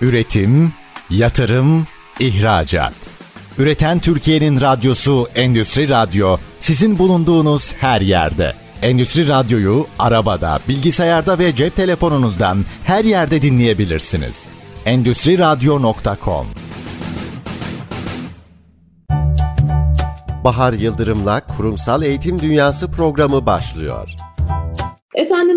Üretim, yatırım, ihracat. Üreten Türkiye'nin radyosu Endüstri Radyo sizin bulunduğunuz her yerde. Endüstri Radyo'yu arabada, bilgisayarda ve cep telefonunuzdan her yerde dinleyebilirsiniz. Endüstri Radyo.com Bahar Yıldırım'la Kurumsal Eğitim Dünyası programı başlıyor.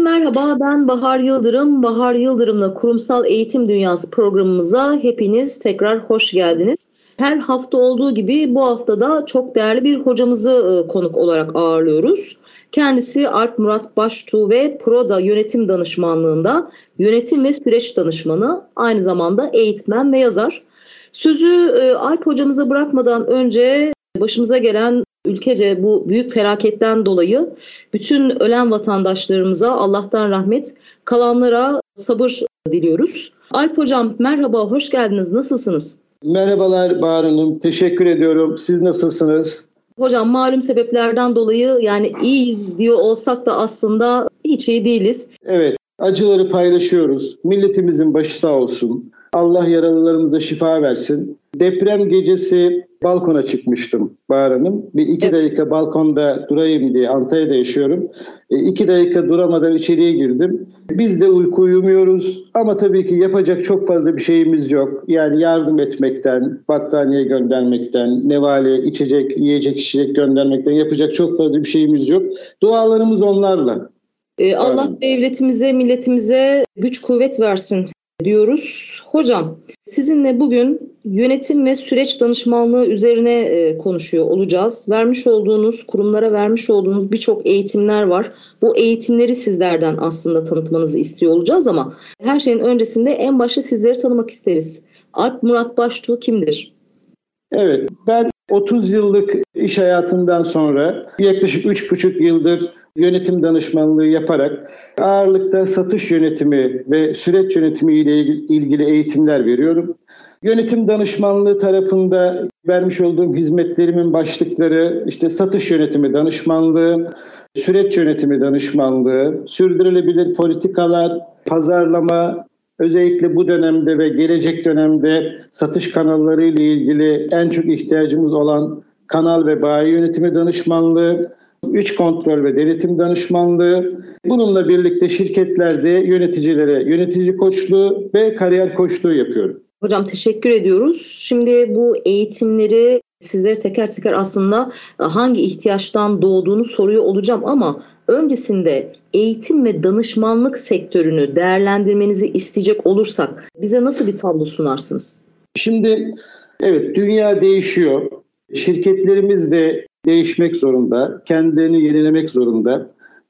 Merhaba ben Bahar Yıldırım. Bahar Yıldırım'la Kurumsal Eğitim Dünyası programımıza hepiniz tekrar hoş geldiniz. Her hafta olduğu gibi bu hafta da çok değerli bir hocamızı e, konuk olarak ağırlıyoruz. Kendisi Alp Murat Baştuğ ve Proda Yönetim Danışmanlığında yönetim ve süreç danışmanı, aynı zamanda eğitmen ve yazar. Sözü e, Alp hocamıza bırakmadan önce başımıza gelen ülkece bu büyük felaketten dolayı bütün ölen vatandaşlarımıza Allah'tan rahmet, kalanlara sabır diliyoruz. Alp Hocam merhaba, hoş geldiniz. Nasılsınız? Merhabalar Bahar Hanım, teşekkür ediyorum. Siz nasılsınız? Hocam malum sebeplerden dolayı yani iyiyiz diyor olsak da aslında hiç iyi değiliz. Evet, acıları paylaşıyoruz. Milletimizin başı sağ olsun. Allah yaralılarımıza şifa versin. Deprem gecesi balkona çıkmıştım Bahar Hanım. Bir iki evet. dakika balkonda durayım diye Antalya'da yaşıyorum. E, iki dakika duramadan içeriye girdim. Biz de uyku uyumuyoruz ama tabii ki yapacak çok fazla bir şeyimiz yok. Yani yardım etmekten, battaniye göndermekten, nevale, içecek, yiyecek, içecek göndermekten yapacak çok fazla bir şeyimiz yok. Dualarımız onlarla. Ee, Allah devletimize, milletimize güç kuvvet versin diyoruz. Hocam sizinle bugün yönetim ve süreç danışmanlığı üzerine e, konuşuyor olacağız. Vermiş olduğunuz, kurumlara vermiş olduğunuz birçok eğitimler var. Bu eğitimleri sizlerden aslında tanıtmanızı istiyor olacağız ama her şeyin öncesinde en başta sizleri tanımak isteriz. Alp Murat Baştuğ kimdir? Evet, ben 30 yıllık iş hayatından sonra yaklaşık 3,5 yıldır yönetim danışmanlığı yaparak ağırlıkta satış yönetimi ve süreç yönetimi ile ilgili eğitimler veriyorum. Yönetim danışmanlığı tarafında vermiş olduğum hizmetlerimin başlıkları işte satış yönetimi danışmanlığı, süreç yönetimi danışmanlığı, sürdürülebilir politikalar, pazarlama, özellikle bu dönemde ve gelecek dönemde satış kanalları ile ilgili en çok ihtiyacımız olan kanal ve bayi yönetimi danışmanlığı, üç kontrol ve denetim danışmanlığı, bununla birlikte şirketlerde yöneticilere yönetici koçluğu ve kariyer koçluğu yapıyorum. Hocam teşekkür ediyoruz. Şimdi bu eğitimleri sizlere teker teker aslında hangi ihtiyaçtan doğduğunu soruyor olacağım ama öncesinde eğitim ve danışmanlık sektörünü değerlendirmenizi isteyecek olursak bize nasıl bir tablo sunarsınız? Şimdi evet dünya değişiyor. Şirketlerimiz de değişmek zorunda, kendilerini yenilemek zorunda.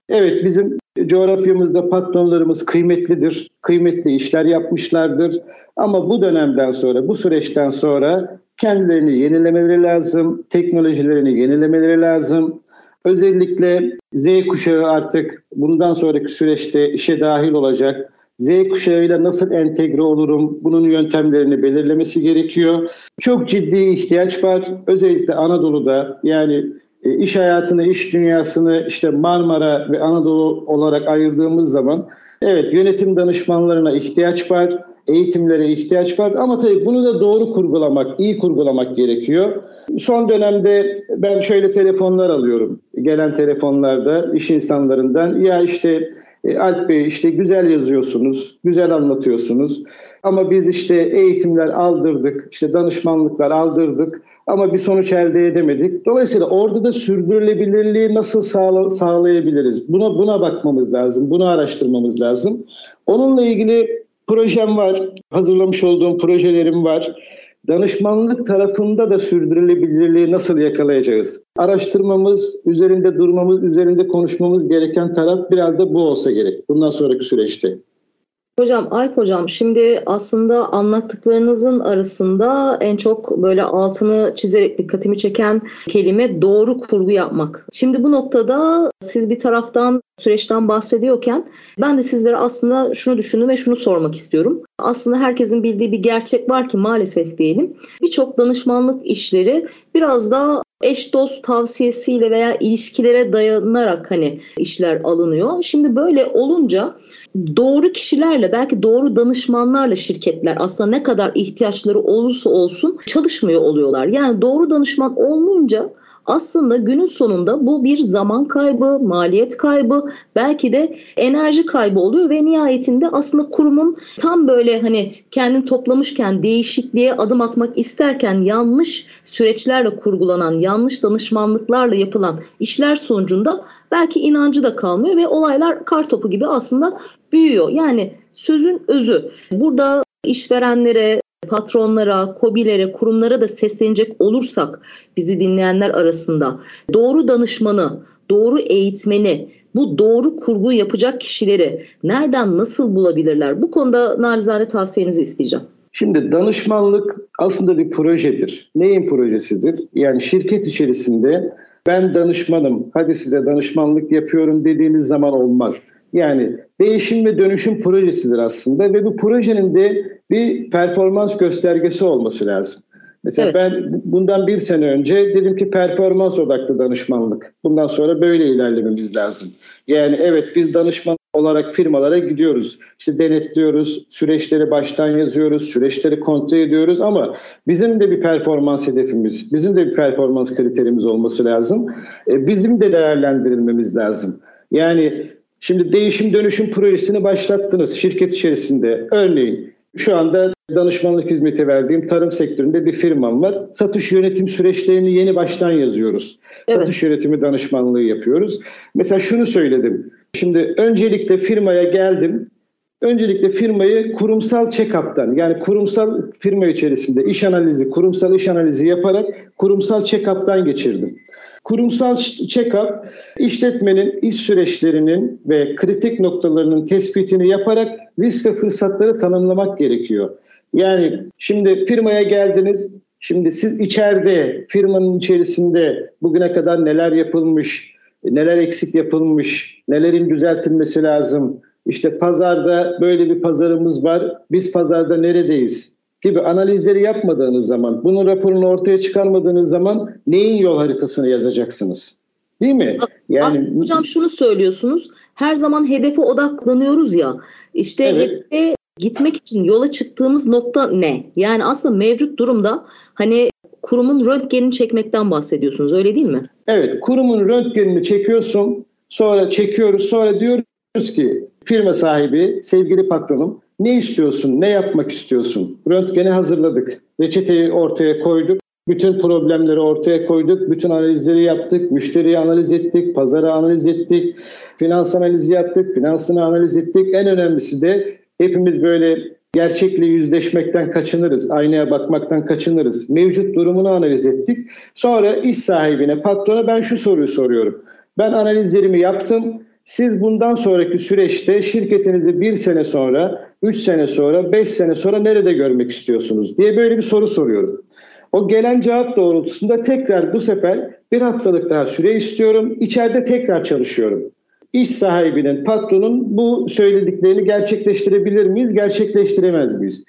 Evet bizim coğrafyamızda patronlarımız kıymetlidir, kıymetli işler yapmışlardır. Ama bu dönemden sonra, bu süreçten sonra kendilerini yenilemeleri lazım, teknolojilerini yenilemeleri lazım. Özellikle Z kuşağı artık bundan sonraki süreçte işe dahil olacak. Z kuşağıyla nasıl entegre olurum bunun yöntemlerini belirlemesi gerekiyor. Çok ciddi ihtiyaç var. Özellikle Anadolu'da yani e, iş hayatını, iş dünyasını işte Marmara ve Anadolu olarak ayırdığımız zaman evet yönetim danışmanlarına ihtiyaç var, eğitimlere ihtiyaç var ama tabii bunu da doğru kurgulamak, iyi kurgulamak gerekiyor. Son dönemde ben şöyle telefonlar alıyorum. Gelen telefonlarda iş insanlarından ya işte e, Alp Bey işte güzel yazıyorsunuz, güzel anlatıyorsunuz. Ama biz işte eğitimler aldırdık, işte danışmanlıklar aldırdık ama bir sonuç elde edemedik. Dolayısıyla orada da sürdürülebilirliği nasıl sağla, sağlayabiliriz? Buna buna bakmamız lazım, bunu araştırmamız lazım. Onunla ilgili projem var, hazırlamış olduğum projelerim var. Danışmanlık tarafında da sürdürülebilirliği nasıl yakalayacağız? Araştırmamız, üzerinde durmamız, üzerinde konuşmamız gereken taraf biraz da bu olsa gerek bundan sonraki süreçte. Hocam Alp hocam şimdi aslında anlattıklarınızın arasında en çok böyle altını çizerek dikkatimi çeken kelime doğru kurgu yapmak. Şimdi bu noktada siz bir taraftan süreçten bahsediyorken ben de sizlere aslında şunu düşündüm ve şunu sormak istiyorum. Aslında herkesin bildiği bir gerçek var ki maalesef diyelim birçok danışmanlık işleri biraz daha eş dost tavsiyesiyle veya ilişkilere dayanarak hani işler alınıyor. Şimdi böyle olunca doğru kişilerle belki doğru danışmanlarla şirketler aslında ne kadar ihtiyaçları olursa olsun çalışmıyor oluyorlar. Yani doğru danışman olmayınca aslında günün sonunda bu bir zaman kaybı, maliyet kaybı, belki de enerji kaybı oluyor ve nihayetinde aslında kurumun tam böyle hani kendini toplamışken değişikliğe adım atmak isterken yanlış süreçlerle kurgulanan, yanlış danışmanlıklarla yapılan işler sonucunda belki inancı da kalmıyor ve olaylar kar topu gibi aslında büyüyor. Yani sözün özü. Burada işverenlere, patronlara, kobilere, kurumlara da seslenecek olursak bizi dinleyenler arasında doğru danışmanı, doğru eğitmeni, bu doğru kurgu yapacak kişileri nereden nasıl bulabilirler? Bu konuda narizane tavsiyenizi isteyeceğim. Şimdi danışmanlık aslında bir projedir. Neyin projesidir? Yani şirket içerisinde ben danışmanım, hadi size danışmanlık yapıyorum dediğiniz zaman olmaz. Yani değişim ve dönüşüm projesidir aslında ve bu projenin de bir performans göstergesi olması lazım. Mesela evet. ben bundan bir sene önce dedim ki performans odaklı danışmanlık. Bundan sonra böyle ilerlememiz lazım. Yani evet biz danışman olarak firmalara gidiyoruz. İşte denetliyoruz, süreçleri baştan yazıyoruz, süreçleri kontrol ediyoruz ama bizim de bir performans hedefimiz, bizim de bir performans kriterimiz olması lazım. E, bizim de değerlendirilmemiz lazım. Yani Şimdi değişim dönüşüm projesini başlattınız şirket içerisinde. Örneğin şu anda danışmanlık hizmeti verdiğim tarım sektöründe bir firmam var. Satış yönetim süreçlerini yeni baştan yazıyoruz. Evet. Satış yönetimi danışmanlığı yapıyoruz. Mesela şunu söyledim. Şimdi öncelikle firmaya geldim. Öncelikle firmayı kurumsal check-up'tan yani kurumsal firma içerisinde iş analizi, kurumsal iş analizi yaparak kurumsal check-up'tan geçirdim. Kurumsal check-up işletmenin iş süreçlerinin ve kritik noktalarının tespitini yaparak risk ve fırsatları tanımlamak gerekiyor. Yani şimdi firmaya geldiniz, şimdi siz içeride firmanın içerisinde bugüne kadar neler yapılmış, neler eksik yapılmış, nelerin düzeltilmesi lazım, işte pazarda böyle bir pazarımız var. Biz pazarda neredeyiz? Gibi analizleri yapmadığınız zaman, bunun raporunu ortaya çıkarmadığınız zaman neyin yol haritasını yazacaksınız? Değil mi? Yani Aslında hocam şunu söylüyorsunuz. Her zaman hedefe odaklanıyoruz ya. İşte evet. hedefe gitmek için yola çıktığımız nokta ne? Yani aslında mevcut durumda hani kurumun röntgenini çekmekten bahsediyorsunuz. Öyle değil mi? Evet, kurumun röntgenini çekiyorsun. Sonra çekiyoruz. Sonra diyoruz ki firma sahibi, sevgili patronum ne istiyorsun? Ne yapmak istiyorsun? Röntgeni hazırladık. Reçeteyi ortaya koyduk. Bütün problemleri ortaya koyduk. Bütün analizleri yaptık. Müşteriyi analiz ettik. Pazarı analiz ettik. Finans analizi yaptık. Finansını analiz ettik. En önemlisi de hepimiz böyle gerçekle yüzleşmekten kaçınırız. Aynaya bakmaktan kaçınırız. Mevcut durumunu analiz ettik. Sonra iş sahibine, patrona ben şu soruyu soruyorum. Ben analizlerimi yaptım. Siz bundan sonraki süreçte şirketinizi bir sene sonra, üç sene sonra, beş sene sonra nerede görmek istiyorsunuz diye böyle bir soru soruyorum. O gelen cevap doğrultusunda tekrar bu sefer bir haftalık daha süre istiyorum. İçeride tekrar çalışıyorum. İş sahibinin, patronun bu söylediklerini gerçekleştirebilir miyiz, gerçekleştiremez miyiz?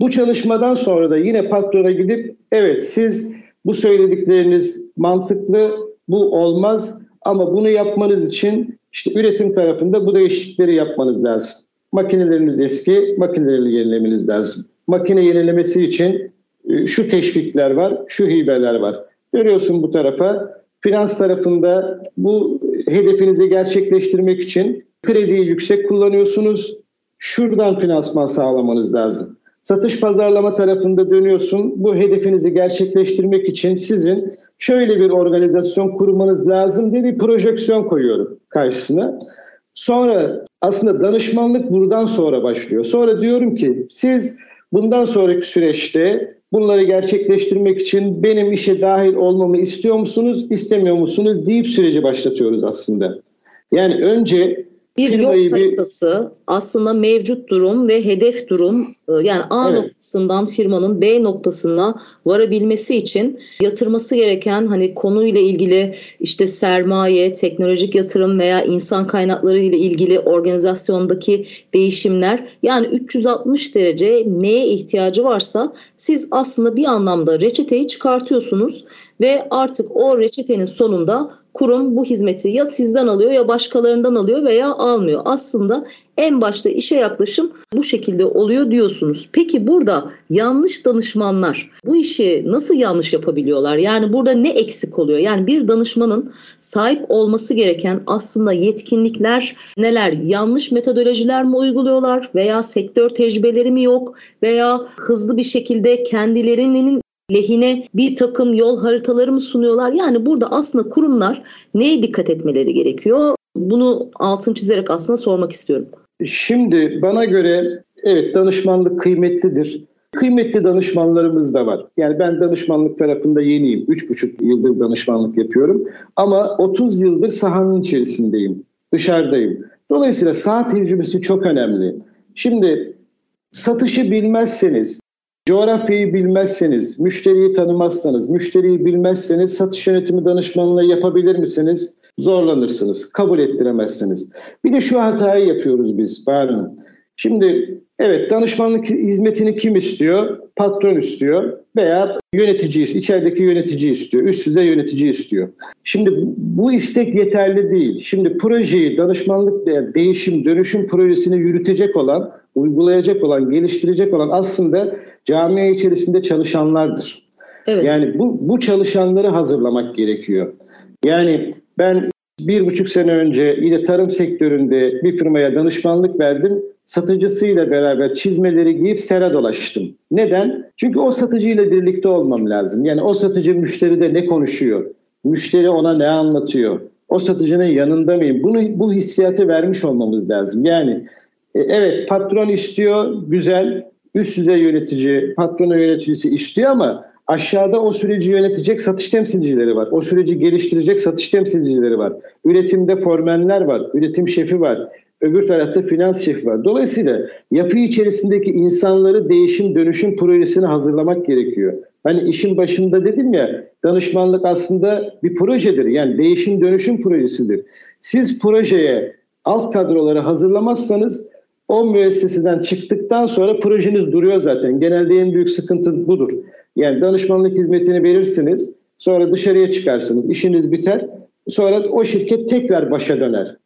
Bu çalışmadan sonra da yine patrona gidip evet siz bu söyledikleriniz mantıklı, bu olmaz ama bunu yapmanız için işte üretim tarafında bu değişiklikleri yapmanız lazım. Makineleriniz eski, makineleri yenilemeniz lazım. Makine yenilemesi için e, şu teşvikler var, şu hibeler var. Görüyorsun bu tarafa. Finans tarafında bu hedefinizi gerçekleştirmek için krediyi yüksek kullanıyorsunuz. Şuradan finansman sağlamanız lazım. Satış pazarlama tarafında dönüyorsun. Bu hedefinizi gerçekleştirmek için sizin şöyle bir organizasyon kurmanız lazım diye bir projeksiyon koyuyorum karşısına. Sonra aslında danışmanlık buradan sonra başlıyor. Sonra diyorum ki siz bundan sonraki süreçte bunları gerçekleştirmek için benim işe dahil olmamı istiyor musunuz, istemiyor musunuz deyip süreci başlatıyoruz aslında. Yani önce bir yol haritası bir... aslında mevcut durum ve hedef durum Ee, yani A evet. noktasından firmanın B noktasına varabilmesi için yatırması gereken hani konuyla ilgili işte sermaye, teknolojik yatırım veya insan kaynakları ile ilgili organizasyondaki değişimler yani 360 derece neye ihtiyacı varsa siz aslında bir anlamda reçeteyi çıkartıyorsunuz ve artık o reçetenin sonunda kurum bu hizmeti ya sizden alıyor ya başkalarından alıyor veya almıyor. Aslında en başta işe yaklaşım bu şekilde oluyor diyorsunuz. Peki burada yanlış danışmanlar bu işi nasıl yanlış yapabiliyorlar? Yani burada ne eksik oluyor? Yani bir danışmanın sahip olması gereken aslında yetkinlikler neler? Yanlış metodolojiler mi uyguluyorlar veya sektör tecrübeleri mi yok veya hızlı bir şekilde kendilerinin lehine bir takım yol haritaları mı sunuyorlar? Yani burada aslında kurumlar neye dikkat etmeleri gerekiyor? Bunu altın çizerek aslında sormak istiyorum. Şimdi bana göre evet danışmanlık kıymetlidir. Kıymetli danışmanlarımız da var. Yani ben danışmanlık tarafında yeniyim. Üç buçuk yıldır danışmanlık yapıyorum. Ama 30 yıldır sahanın içerisindeyim. Dışarıdayım. Dolayısıyla saha tecrübesi çok önemli. Şimdi satışı bilmezseniz, Coğrafyayı bilmezseniz, müşteriyi tanımazsanız, müşteriyi bilmezseniz satış yönetimi danışmanlığı yapabilir misiniz? Zorlanırsınız, kabul ettiremezsiniz. Bir de şu hatayı yapıyoruz biz Bahar Şimdi evet danışmanlık hizmetini kim istiyor? Patron istiyor veya yönetici, içerideki yönetici istiyor, üst düzey yönetici istiyor. Şimdi bu istek yeterli değil. Şimdi projeyi, danışmanlık değişim, dönüşüm projesini yürütecek olan uygulayacak olan, geliştirecek olan aslında camia içerisinde çalışanlardır. Evet. Yani bu, bu çalışanları hazırlamak gerekiyor. Yani ben bir buçuk sene önce yine tarım sektöründe bir firmaya danışmanlık verdim. Satıcısıyla beraber çizmeleri giyip sera dolaştım. Neden? Çünkü o satıcıyla birlikte olmam lazım. Yani o satıcı müşteride ne konuşuyor? Müşteri ona ne anlatıyor? O satıcının yanında mıyım? Bunu bu hissiyatı vermiş olmamız lazım. Yani e, evet patron istiyor, güzel. Üst düzey yönetici, patron yöneticisi istiyor ama aşağıda o süreci yönetecek satış temsilcileri var. O süreci geliştirecek satış temsilcileri var. Üretimde formenler var, üretim şefi var. Öbür tarafta finans şefi var. Dolayısıyla yapı içerisindeki insanları değişim dönüşüm projesini hazırlamak gerekiyor. Hani işin başında dedim ya danışmanlık aslında bir projedir. Yani değişim dönüşüm projesidir. Siz projeye alt kadroları hazırlamazsanız o müesseseden çıktıktan sonra projeniz duruyor zaten. Genelde en büyük sıkıntı budur. Yani danışmanlık hizmetini verirsiniz, sonra dışarıya çıkarsınız, işiniz biter. Sonra o şirket tekrar başa döner.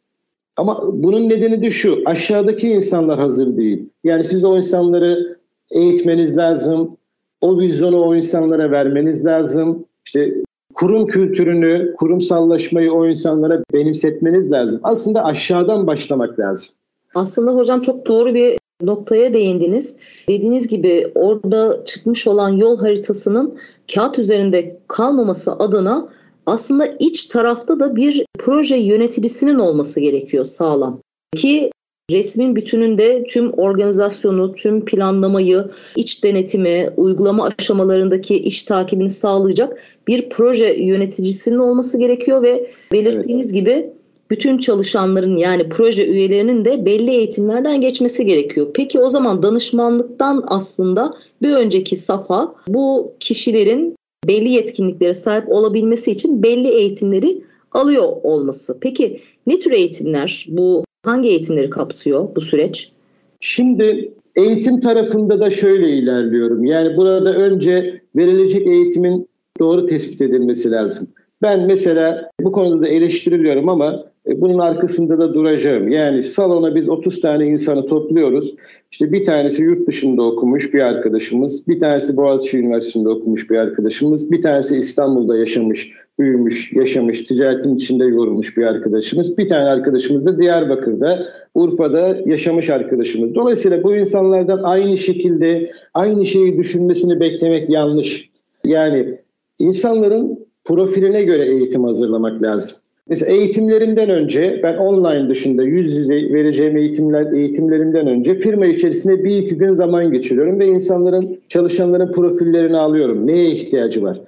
Ama bunun nedeni de şu, aşağıdaki insanlar hazır değil. Yani siz o insanları eğitmeniz lazım, o vizyonu o insanlara vermeniz lazım. İşte kurum kültürünü, kurumsallaşmayı o insanlara benimsetmeniz lazım. Aslında aşağıdan başlamak lazım. Aslında hocam çok doğru bir noktaya değindiniz. Dediğiniz gibi orada çıkmış olan yol haritasının kağıt üzerinde kalmaması adına aslında iç tarafta da bir proje yöneticisinin olması gerekiyor sağlam. Ki resmin bütününde tüm organizasyonu, tüm planlamayı, iç denetimi, uygulama aşamalarındaki iş takibini sağlayacak bir proje yöneticisinin olması gerekiyor ve belirttiğiniz evet. gibi bütün çalışanların yani proje üyelerinin de belli eğitimlerden geçmesi gerekiyor. Peki o zaman danışmanlıktan aslında bir önceki safa bu kişilerin belli yetkinliklere sahip olabilmesi için belli eğitimleri alıyor olması. Peki ne tür eğitimler? Bu hangi eğitimleri kapsıyor bu süreç? Şimdi eğitim tarafında da şöyle ilerliyorum. Yani burada önce verilecek eğitimin doğru tespit edilmesi lazım. Ben mesela bu konuda da eleştiriliyorum ama bunun arkasında da duracağım. Yani salona biz 30 tane insanı topluyoruz. İşte bir tanesi yurt dışında okumuş bir arkadaşımız, bir tanesi Boğaziçi Üniversitesi'nde okumuş bir arkadaşımız, bir tanesi İstanbul'da yaşamış, büyümüş, yaşamış, ticaretin içinde yorulmuş bir arkadaşımız. Bir tane arkadaşımız da Diyarbakır'da, Urfa'da yaşamış arkadaşımız. Dolayısıyla bu insanlardan aynı şekilde aynı şeyi düşünmesini beklemek yanlış. Yani insanların profiline göre eğitim hazırlamak lazım. Mesela eğitimlerimden önce ben online dışında yüz yüze vereceğim eğitimler eğitimlerimden önce firma içerisinde bir iki gün zaman geçiriyorum ve insanların çalışanların profillerini alıyorum. Neye ihtiyacı var?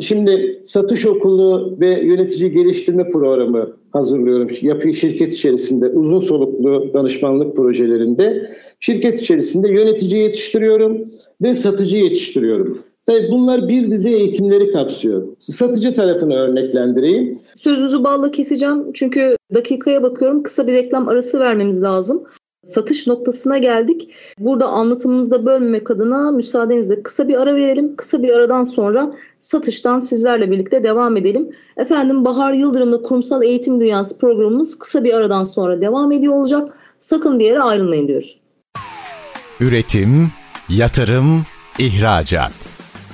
Şimdi satış okulu ve yönetici geliştirme programı hazırlıyorum. Yapı şirket içerisinde uzun soluklu danışmanlık projelerinde şirket içerisinde yönetici yetiştiriyorum ve satıcı yetiştiriyorum. Tabii bunlar bir dizi eğitimleri kapsıyor. Satıcı tarafını örneklendireyim. Sözünüzü balla keseceğim çünkü dakikaya bakıyorum. Kısa bir reklam arası vermemiz lazım satış noktasına geldik. Burada anlatımımızda bölmemek adına müsaadenizle kısa bir ara verelim. Kısa bir aradan sonra satıştan sizlerle birlikte devam edelim. Efendim Bahar Yıldırım'la Kurumsal Eğitim Dünyası programımız kısa bir aradan sonra devam ediyor olacak. Sakın bir yere ayrılmayın diyoruz. Üretim, yatırım, ihracat.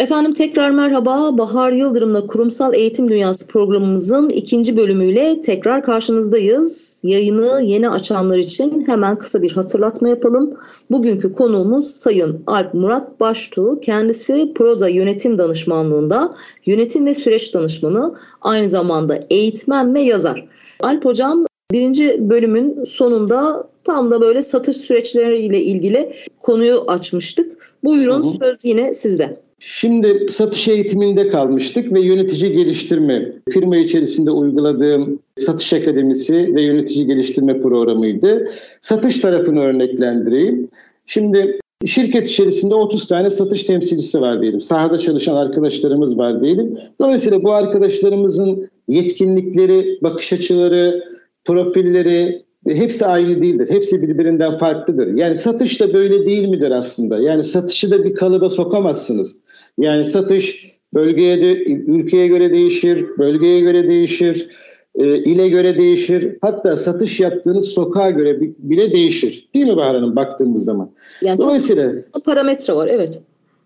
Efendim tekrar merhaba. Bahar Yıldırım'la Kurumsal Eğitim Dünyası programımızın ikinci bölümüyle tekrar karşınızdayız. Yayını yeni açanlar için hemen kısa bir hatırlatma yapalım. Bugünkü konuğumuz Sayın Alp Murat Baştuğ. Kendisi Proda Yönetim Danışmanlığında yönetim ve süreç danışmanı, aynı zamanda eğitmen ve yazar. Alp Hocam birinci bölümün sonunda tam da böyle satış süreçleriyle ilgili konuyu açmıştık. Buyurun hı hı. söz yine sizde. Şimdi satış eğitiminde kalmıştık ve yönetici geliştirme firma içerisinde uyguladığım satış akademisi ve yönetici geliştirme programıydı. Satış tarafını örneklendireyim. Şimdi şirket içerisinde 30 tane satış temsilcisi var diyelim. Sahada çalışan arkadaşlarımız var diyelim. Dolayısıyla bu arkadaşlarımızın yetkinlikleri, bakış açıları, profilleri, hepsi aynı değildir. Hepsi birbirinden farklıdır. Yani satış da böyle değil midir aslında? Yani satışı da bir kalıba sokamazsınız. Yani satış bölgeye de ülkeye göre değişir, bölgeye göre değişir, e, ile göre değişir. Hatta satış yaptığınız sokağa göre bile değişir. Değil mi Bahar Hanım baktığımız zaman? Yani dolayısıyla parametre var evet.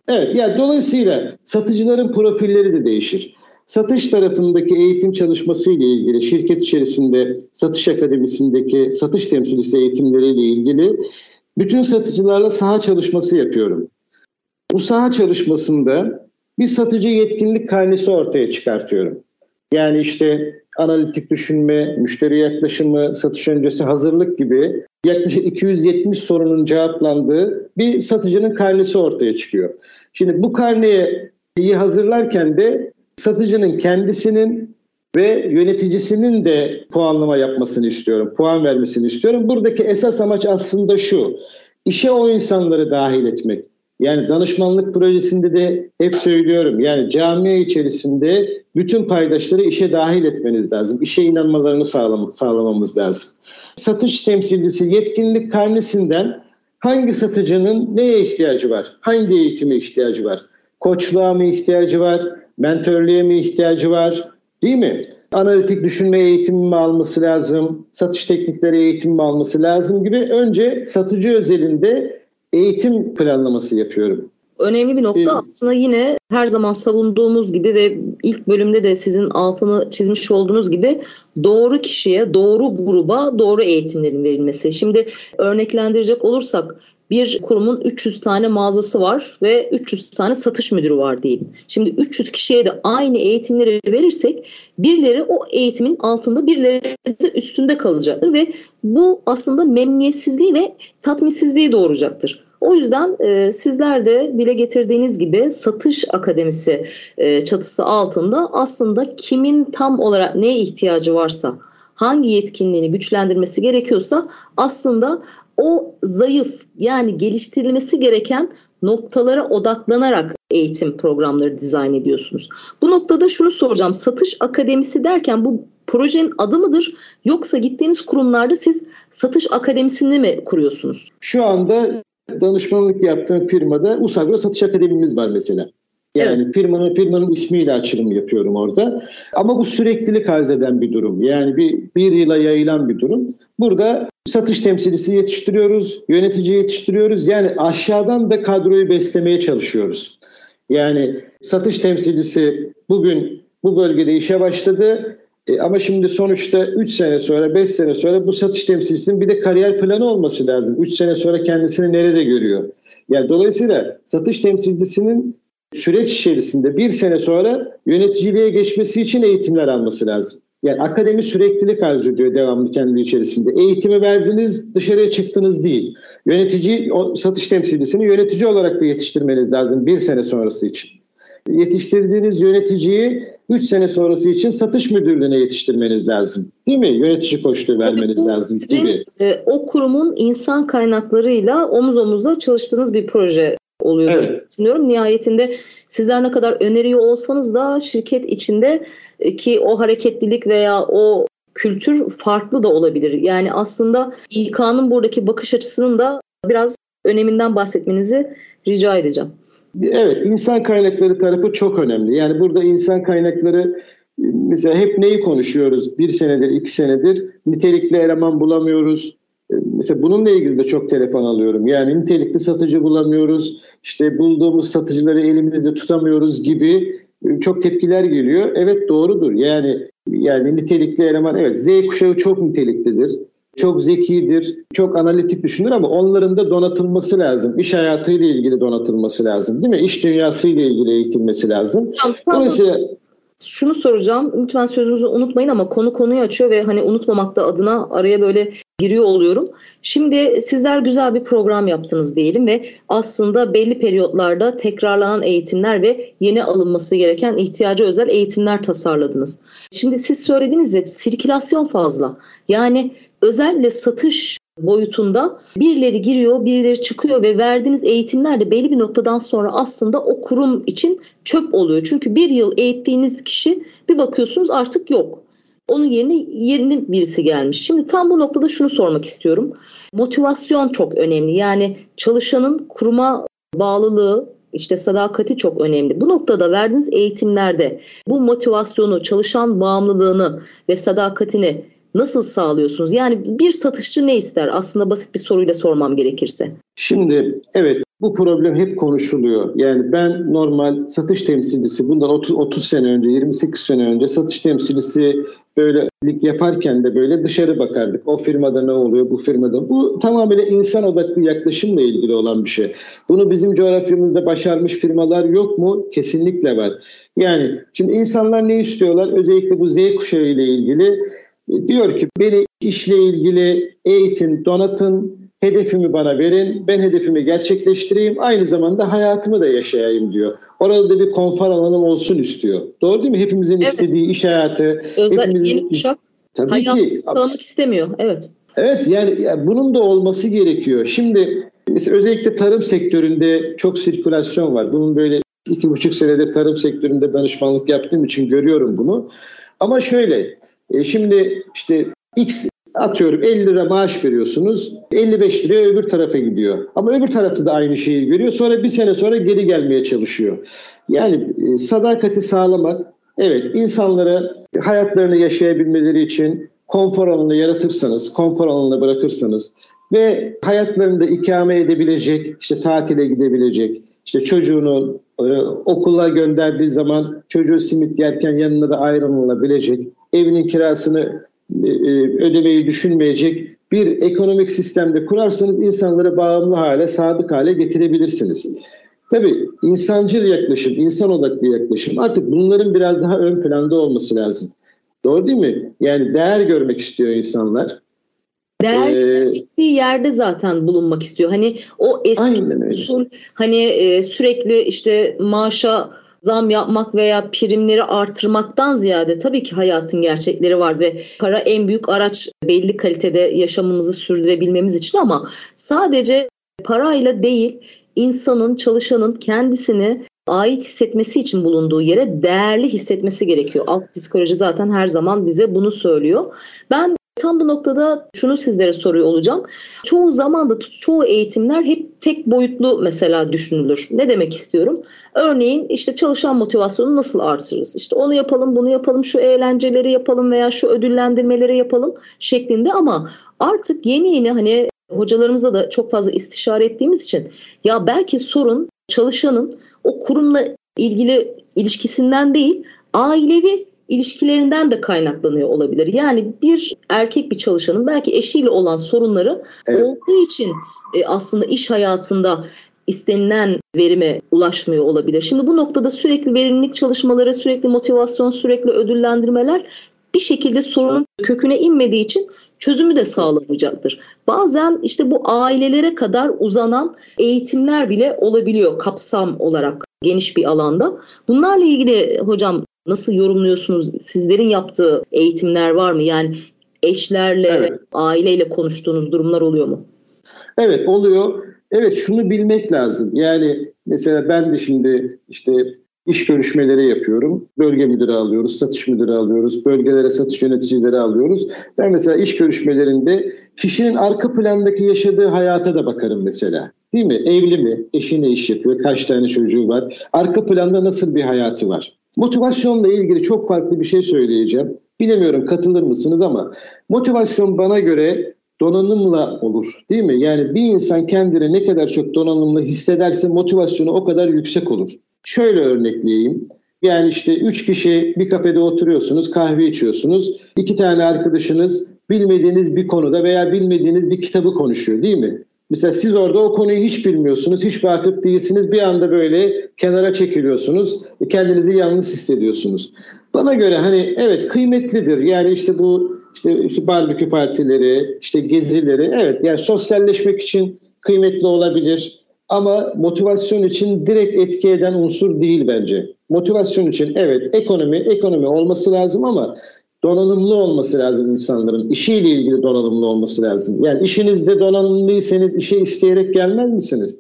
Evet yani dolayısıyla satıcıların profilleri de değişir. Satış tarafındaki eğitim çalışması ile ilgili şirket içerisinde satış akademisindeki satış temsilcisi eğitimleriyle ilgili bütün satıcılarla saha çalışması yapıyorum. Bu saha çalışmasında bir satıcı yetkinlik karnesi ortaya çıkartıyorum. Yani işte analitik düşünme, müşteri yaklaşımı, satış öncesi hazırlık gibi yaklaşık 270 sorunun cevaplandığı bir satıcının karnesi ortaya çıkıyor. Şimdi bu karneyi hazırlarken de satıcının kendisinin ve yöneticisinin de puanlama yapmasını istiyorum, puan vermesini istiyorum. Buradaki esas amaç aslında şu, işe o insanları dahil etmek. Yani danışmanlık projesinde de hep söylüyorum. Yani camiye içerisinde bütün paydaşları işe dahil etmeniz lazım. İşe inanmalarını sağlam sağlamamız lazım. Satış temsilcisi yetkinlik karnesinden hangi satıcının neye ihtiyacı var? Hangi eğitime ihtiyacı var? Koçluğa mı ihtiyacı var? Mentörlüğe mi ihtiyacı var? Değil mi? Analitik düşünme eğitimi mi alması lazım? Satış teknikleri eğitimi mi alması lazım gibi önce satıcı özelinde eğitim planlaması yapıyorum. Önemli bir nokta aslında yine her zaman savunduğumuz gibi ve ilk bölümde de sizin altını çizmiş olduğunuz gibi doğru kişiye, doğru gruba doğru eğitimlerin verilmesi. Şimdi örneklendirecek olursak bir kurumun 300 tane mağazası var ve 300 tane satış müdürü var diyelim. Şimdi 300 kişiye de aynı eğitimleri verirsek birileri o eğitimin altında birileri de üstünde kalacaktır ve bu aslında memnuniyetsizliği ve tatminsizliği doğuracaktır. O yüzden e, sizler de dile getirdiğiniz gibi satış akademisi e, çatısı altında aslında kimin tam olarak neye ihtiyacı varsa hangi yetkinliğini güçlendirmesi gerekiyorsa aslında o zayıf yani geliştirilmesi gereken noktalara odaklanarak eğitim programları dizayn ediyorsunuz. Bu noktada şunu soracağım. Satış akademisi derken bu projenin adı mıdır yoksa gittiğiniz kurumlarda siz satış akademisini mi kuruyorsunuz? Şu anda danışmanlık yaptığım firmada Usagro Satış Akademimiz var mesela. Yani evet. firmanın firmanın ismiyle açılım yapıyorum orada. Ama bu süreklilik arz eden bir durum. Yani bir, bir yıla yayılan bir durum. Burada satış temsilcisi yetiştiriyoruz, yönetici yetiştiriyoruz. Yani aşağıdan da kadroyu beslemeye çalışıyoruz. Yani satış temsilcisi bugün bu bölgede işe başladı. E, ama şimdi sonuçta 3 sene sonra, 5 sene sonra bu satış temsilcisinin bir de kariyer planı olması lazım. 3 sene sonra kendisini nerede görüyor? Yani dolayısıyla satış temsilcisinin süreç içerisinde bir sene sonra yöneticiliğe geçmesi için eğitimler alması lazım. Yani akademi süreklilik arz ediyor devamlı kendi içerisinde. Eğitimi verdiniz dışarıya çıktınız değil. Yönetici, satış temsilcisini yönetici olarak da yetiştirmeniz lazım bir sene sonrası için. Yetiştirdiğiniz yöneticiyi 3 sene sonrası için satış müdürlüğüne yetiştirmeniz lazım. Değil mi? Yönetici koşulu vermeniz Tabii lazım gibi. E, o kurumun insan kaynaklarıyla omuz omuza çalıştığınız bir proje oluyor evet. düşünüyorum. Nihayetinde sizler ne kadar öneriyor olsanız da şirket içinde e, ki o hareketlilik veya o kültür farklı da olabilir. Yani aslında İK'nın buradaki bakış açısının da biraz öneminden bahsetmenizi rica edeceğim. Evet, insan kaynakları tarafı çok önemli. Yani burada insan kaynakları mesela hep neyi konuşuyoruz? Bir senedir, iki senedir nitelikli eleman bulamıyoruz. Mesela bununla ilgili de çok telefon alıyorum. Yani nitelikli satıcı bulamıyoruz. İşte bulduğumuz satıcıları elimizde tutamıyoruz gibi çok tepkiler geliyor. Evet doğrudur. Yani yani nitelikli eleman evet Z kuşağı çok niteliklidir çok zekidir, çok analitik düşünür ama onların da donatılması lazım. İş hayatıyla ilgili donatılması lazım değil mi? İş dünyasıyla ilgili eğitilmesi lazım. Tamam, tamam. Dolayısıyla şunu soracağım. Lütfen sözünüzü unutmayın ama konu konuyu açıyor ve hani unutmamak da adına araya böyle giriyor oluyorum. Şimdi sizler güzel bir program yaptınız diyelim ve aslında belli periyotlarda tekrarlanan eğitimler ve yeni alınması gereken ihtiyaca özel eğitimler tasarladınız. Şimdi siz söylediğiniz ya sirkülasyon fazla. Yani özellikle satış boyutunda birileri giriyor, birileri çıkıyor ve verdiğiniz eğitimler de belli bir noktadan sonra aslında o kurum için çöp oluyor. Çünkü bir yıl eğittiğiniz kişi bir bakıyorsunuz artık yok. Onun yerine yeni birisi gelmiş. Şimdi tam bu noktada şunu sormak istiyorum. Motivasyon çok önemli. Yani çalışanın kuruma bağlılığı, işte sadakati çok önemli. Bu noktada verdiğiniz eğitimlerde bu motivasyonu, çalışan bağımlılığını ve sadakatini nasıl sağlıyorsunuz? Yani bir satışçı ne ister? Aslında basit bir soruyla sormam gerekirse. Şimdi evet bu problem hep konuşuluyor. Yani ben normal satış temsilcisi bundan 30, 30 sene önce 28 sene önce satış temsilcisi böyle yaparken de böyle dışarı bakardık. O firmada ne oluyor bu firmada. Bu tamamen insan odaklı yaklaşımla ilgili olan bir şey. Bunu bizim coğrafyamızda başarmış firmalar yok mu? Kesinlikle var. Yani şimdi insanlar ne istiyorlar? Özellikle bu Z kuşağı ile ilgili Diyor ki beni işle ilgili eğitin, donatın, hedefimi bana verin, ben hedefimi gerçekleştireyim, aynı zamanda hayatımı da yaşayayım diyor. Orada da bir konfor alanım olsun istiyor. Doğru değil mi? Hepimizin evet. istediği iş hayatı. Özellikle hepimizin... yeni kuşak Tabii hayatını ki. sağlamak istemiyor. Evet. Evet yani, yani bunun da olması gerekiyor. Şimdi mesela özellikle tarım sektöründe çok sirkülasyon var. Bunun böyle iki buçuk senedir tarım sektöründe danışmanlık yaptığım için görüyorum bunu. Ama şöyle e, şimdi işte X atıyorum 50 lira maaş veriyorsunuz. 55 liraya öbür tarafa gidiyor. Ama öbür tarafta da aynı şeyi görüyor. Sonra bir sene sonra geri gelmeye çalışıyor. Yani e, sadakati sağlamak evet insanlara hayatlarını yaşayabilmeleri için konfor alanı yaratırsanız, konfor alanına bırakırsanız ve hayatlarında ikame edebilecek, işte tatile gidebilecek, işte çocuğunu e, okula gönderdiği zaman çocuğu simit yerken yanına da ayrılınabilecek, evinin kirasını e, e, ödemeyi düşünmeyecek bir ekonomik sistemde kurarsanız insanları bağımlı hale, sadık hale getirebilirsiniz. Tabii insancıl yaklaşım, insan odaklı yaklaşım artık bunların biraz daha ön planda olması lazım. Doğru değil mi? Yani değer görmek istiyor insanlar. Değer ee, yerde zaten bulunmak istiyor. Hani o eski usul hani e, sürekli işte maaşa zam yapmak veya primleri artırmaktan ziyade tabii ki hayatın gerçekleri var ve para en büyük araç belli kalitede yaşamımızı sürdürebilmemiz için ama sadece parayla değil insanın, çalışanın kendisini ait hissetmesi için bulunduğu yere değerli hissetmesi gerekiyor. Alt psikoloji zaten her zaman bize bunu söylüyor. Ben Tam bu noktada şunu sizlere soruyor olacağım. Çoğu zaman da çoğu eğitimler hep tek boyutlu mesela düşünülür. Ne demek istiyorum? Örneğin işte çalışan motivasyonu nasıl artırırız? İşte onu yapalım, bunu yapalım, şu eğlenceleri yapalım veya şu ödüllendirmeleri yapalım şeklinde ama artık yeni yeni hani hocalarımızla da çok fazla istişare ettiğimiz için ya belki sorun çalışanın o kurumla ilgili ilişkisinden değil ailevi ilişkilerinden de kaynaklanıyor olabilir. Yani bir erkek bir çalışanın belki eşiyle olan sorunları evet. olduğu için e, aslında iş hayatında istenilen verime ulaşmıyor olabilir. Şimdi bu noktada sürekli verimlilik çalışmaları, sürekli motivasyon, sürekli ödüllendirmeler bir şekilde sorunun köküne inmediği için çözümü de sağlamayacaktır. Bazen işte bu ailelere kadar uzanan eğitimler bile olabiliyor kapsam olarak geniş bir alanda. Bunlarla ilgili hocam nasıl yorumluyorsunuz? Sizlerin yaptığı eğitimler var mı? Yani eşlerle, evet. aileyle konuştuğunuz durumlar oluyor mu? Evet oluyor. Evet şunu bilmek lazım. Yani mesela ben de şimdi işte iş görüşmeleri yapıyorum. Bölge müdürü alıyoruz, satış müdürü alıyoruz, bölgelere satış yöneticileri alıyoruz. Ben mesela iş görüşmelerinde kişinin arka plandaki yaşadığı hayata da bakarım mesela. Değil mi? Evli mi? Eşi ne iş yapıyor? Kaç tane çocuğu var? Arka planda nasıl bir hayatı var? Motivasyonla ilgili çok farklı bir şey söyleyeceğim. Bilemiyorum katılır mısınız ama motivasyon bana göre donanımla olur değil mi? Yani bir insan kendini ne kadar çok donanımlı hissederse motivasyonu o kadar yüksek olur. Şöyle örnekleyeyim. Yani işte üç kişi bir kafede oturuyorsunuz, kahve içiyorsunuz. İki tane arkadaşınız bilmediğiniz bir konuda veya bilmediğiniz bir kitabı konuşuyor değil mi? Mesela siz orada o konuyu hiç bilmiyorsunuz, hiç vakıf değilsiniz. Bir anda böyle kenara çekiliyorsunuz, kendinizi yalnız hissediyorsunuz. Bana göre hani evet kıymetlidir. Yani işte bu işte, işte barbekü partileri, işte gezileri evet yani sosyalleşmek için kıymetli olabilir. Ama motivasyon için direkt etki eden unsur değil bence. Motivasyon için evet ekonomi ekonomi olması lazım ama donanımlı olması lazım insanların. İşiyle ilgili donanımlı olması lazım. Yani işinizde donanımlıysanız işe isteyerek gelmez misiniz?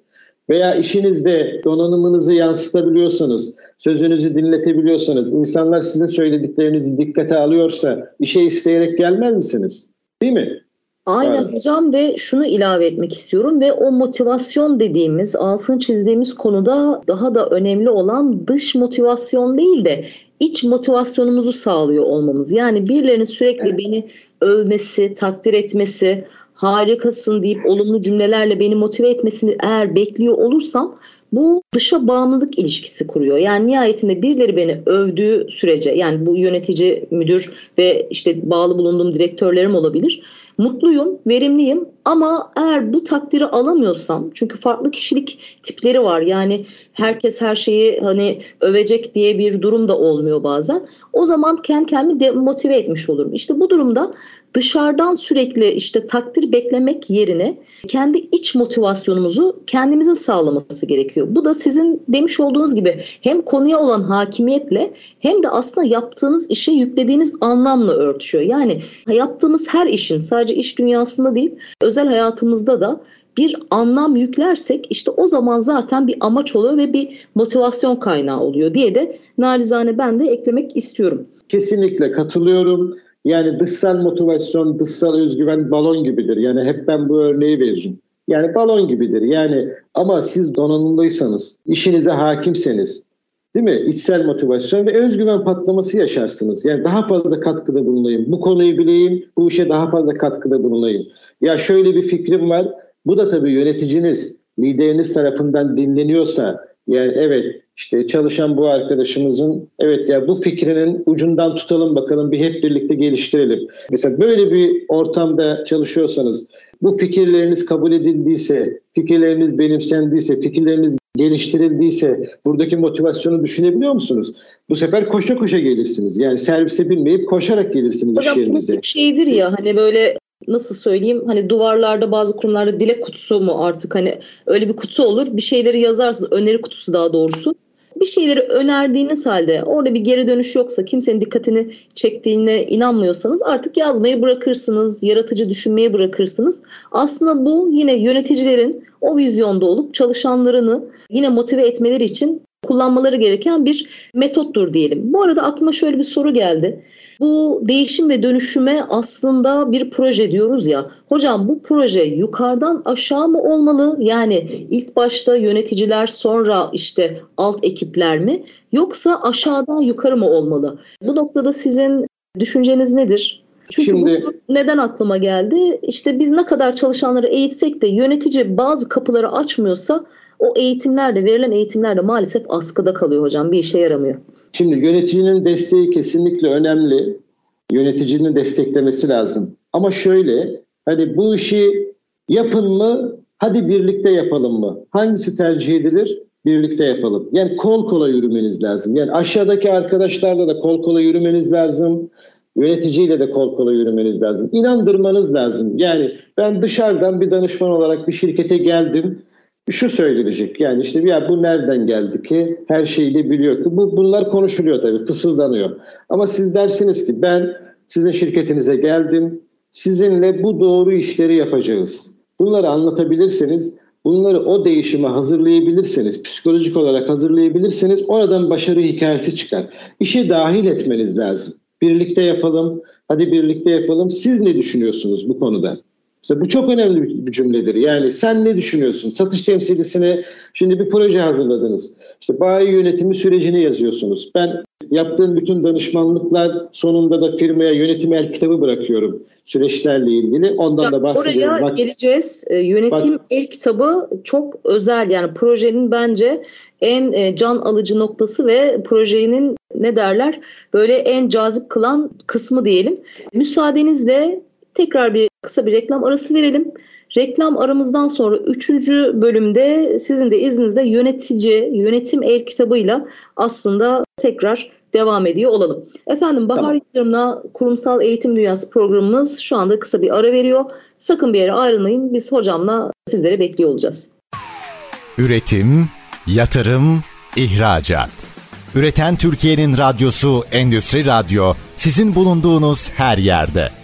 Veya işinizde donanımınızı yansıtabiliyorsanız, sözünüzü dinletebiliyorsanız, insanlar sizin söylediklerinizi dikkate alıyorsa işe isteyerek gelmez misiniz? Değil mi? Aynen evet. hocam ve şunu ilave etmek istiyorum ve o motivasyon dediğimiz altın çizdiğimiz konuda daha da önemli olan dış motivasyon değil de iç motivasyonumuzu sağlıyor olmamız. Yani birilerinin sürekli evet. beni övmesi, takdir etmesi, harikasın deyip olumlu cümlelerle beni motive etmesini eğer bekliyor olursam bu dışa bağımlılık ilişkisi kuruyor. Yani nihayetinde birileri beni övdüğü sürece yani bu yönetici, müdür ve işte bağlı bulunduğum direktörlerim olabilir. Mutluyum, verimliyim ama eğer bu takdiri alamıyorsam çünkü farklı kişilik tipleri var. Yani herkes her şeyi hani övecek diye bir durum da olmuyor bazen. O zaman kendi kendimi demotive etmiş olurum. İşte bu durumda dışarıdan sürekli işte takdir beklemek yerine kendi iç motivasyonumuzu kendimizin sağlaması gerekiyor. Bu da sizin demiş olduğunuz gibi hem konuya olan hakimiyetle hem de aslında yaptığınız işe yüklediğiniz anlamla örtüşüyor. Yani yaptığımız her işin sadece iş dünyasında değil hayatımızda da bir anlam yüklersek işte o zaman zaten bir amaç oluyor ve bir motivasyon kaynağı oluyor diye de narizane ben de eklemek istiyorum. Kesinlikle katılıyorum. Yani dışsal motivasyon, dışsal özgüven balon gibidir. Yani hep ben bu örneği veririm. Yani balon gibidir. Yani ama siz donanımlıysanız, işinize hakimseniz, değil mi? İçsel motivasyon ve özgüven patlaması yaşarsınız. Yani daha fazla katkıda bulunayım. Bu konuyu bileyim, bu işe daha fazla katkıda bulunayım. Ya şöyle bir fikrim var. Bu da tabii yöneticiniz, lideriniz tarafından dinleniyorsa, yani evet işte çalışan bu arkadaşımızın evet ya bu fikrinin ucundan tutalım bakalım bir hep birlikte geliştirelim. Mesela böyle bir ortamda çalışıyorsanız bu fikirleriniz kabul edildiyse, fikirleriniz benimsendiyse, fikirleriniz geliştirildiyse buradaki motivasyonu düşünebiliyor musunuz? Bu sefer koşa koşa gelirsiniz. Yani servise binmeyip koşarak gelirsiniz Hocam, iş yerinize. Bu şeydir ya hani böyle nasıl söyleyeyim hani duvarlarda bazı kurumlarda dilek kutusu mu artık hani öyle bir kutu olur bir şeyleri yazarsınız öneri kutusu daha doğrusu bir şeyleri önerdiğiniz halde orada bir geri dönüş yoksa kimsenin dikkatini çektiğine inanmıyorsanız artık yazmayı bırakırsınız, yaratıcı düşünmeyi bırakırsınız. Aslında bu yine yöneticilerin o vizyonda olup çalışanlarını yine motive etmeleri için kullanmaları gereken bir metottur diyelim. Bu arada aklıma şöyle bir soru geldi. Bu değişim ve dönüşüme aslında bir proje diyoruz ya. Hocam bu proje yukarıdan aşağı mı olmalı? Yani ilk başta yöneticiler sonra işte alt ekipler mi? Yoksa aşağıdan yukarı mı olmalı? Bu noktada sizin düşünceniz nedir? Çünkü Şimdi, bu neden aklıma geldi? İşte biz ne kadar çalışanları eğitsek de yönetici bazı kapıları açmıyorsa o eğitimlerde verilen eğitimlerde maalesef askıda kalıyor hocam bir işe yaramıyor. Şimdi yöneticinin desteği kesinlikle önemli. Yöneticinin desteklemesi lazım. Ama şöyle hani bu işi yapın mı Hadi birlikte yapalım mı? Hangisi tercih edilir? Birlikte yapalım. Yani kol kola yürümeniz lazım. Yani aşağıdaki arkadaşlarla da kol kola yürümeniz lazım. Yöneticiyle de kol kola yürümeniz lazım. İnandırmanız lazım. Yani ben dışarıdan bir danışman olarak bir şirkete geldim şu söylenecek yani işte ya bu nereden geldi ki her şeyi de biliyor. Ki bu bunlar konuşuluyor tabii fısıldanıyor. Ama siz dersiniz ki ben sizin şirketinize geldim sizinle bu doğru işleri yapacağız. Bunları anlatabilirseniz bunları o değişime hazırlayabilirseniz psikolojik olarak hazırlayabilirseniz oradan başarı hikayesi çıkar. İşe dahil etmeniz lazım. Birlikte yapalım hadi birlikte yapalım. Siz ne düşünüyorsunuz bu konuda Mesela bu çok önemli bir cümledir. Yani sen ne düşünüyorsun? Satış temsilcisine şimdi bir proje hazırladınız. İşte bayi yönetimi sürecini yazıyorsunuz. Ben yaptığım bütün danışmanlıklar sonunda da firmaya yönetim el kitabı bırakıyorum süreçlerle ilgili. Ondan da bahsediyorum. Oraya Bak, geleceğiz. Ee, yönetim bak, el kitabı çok özel yani projenin bence en e, can alıcı noktası ve projenin ne derler böyle en cazip kılan kısmı diyelim. Müsaadenizle tekrar bir kısa bir reklam arası verelim. Reklam aramızdan sonra 3. bölümde sizin de izninizle yönetici, yönetim el kitabıyla aslında tekrar devam ediyor olalım. Efendim Bahar tamam. Yıldırım'la Kurumsal Eğitim Dünyası programımız şu anda kısa bir ara veriyor. Sakın bir yere ayrılmayın. Biz hocamla sizlere bekliyor olacağız. Üretim, yatırım, ihracat. Üreten Türkiye'nin radyosu Endüstri Radyo sizin bulunduğunuz her yerde.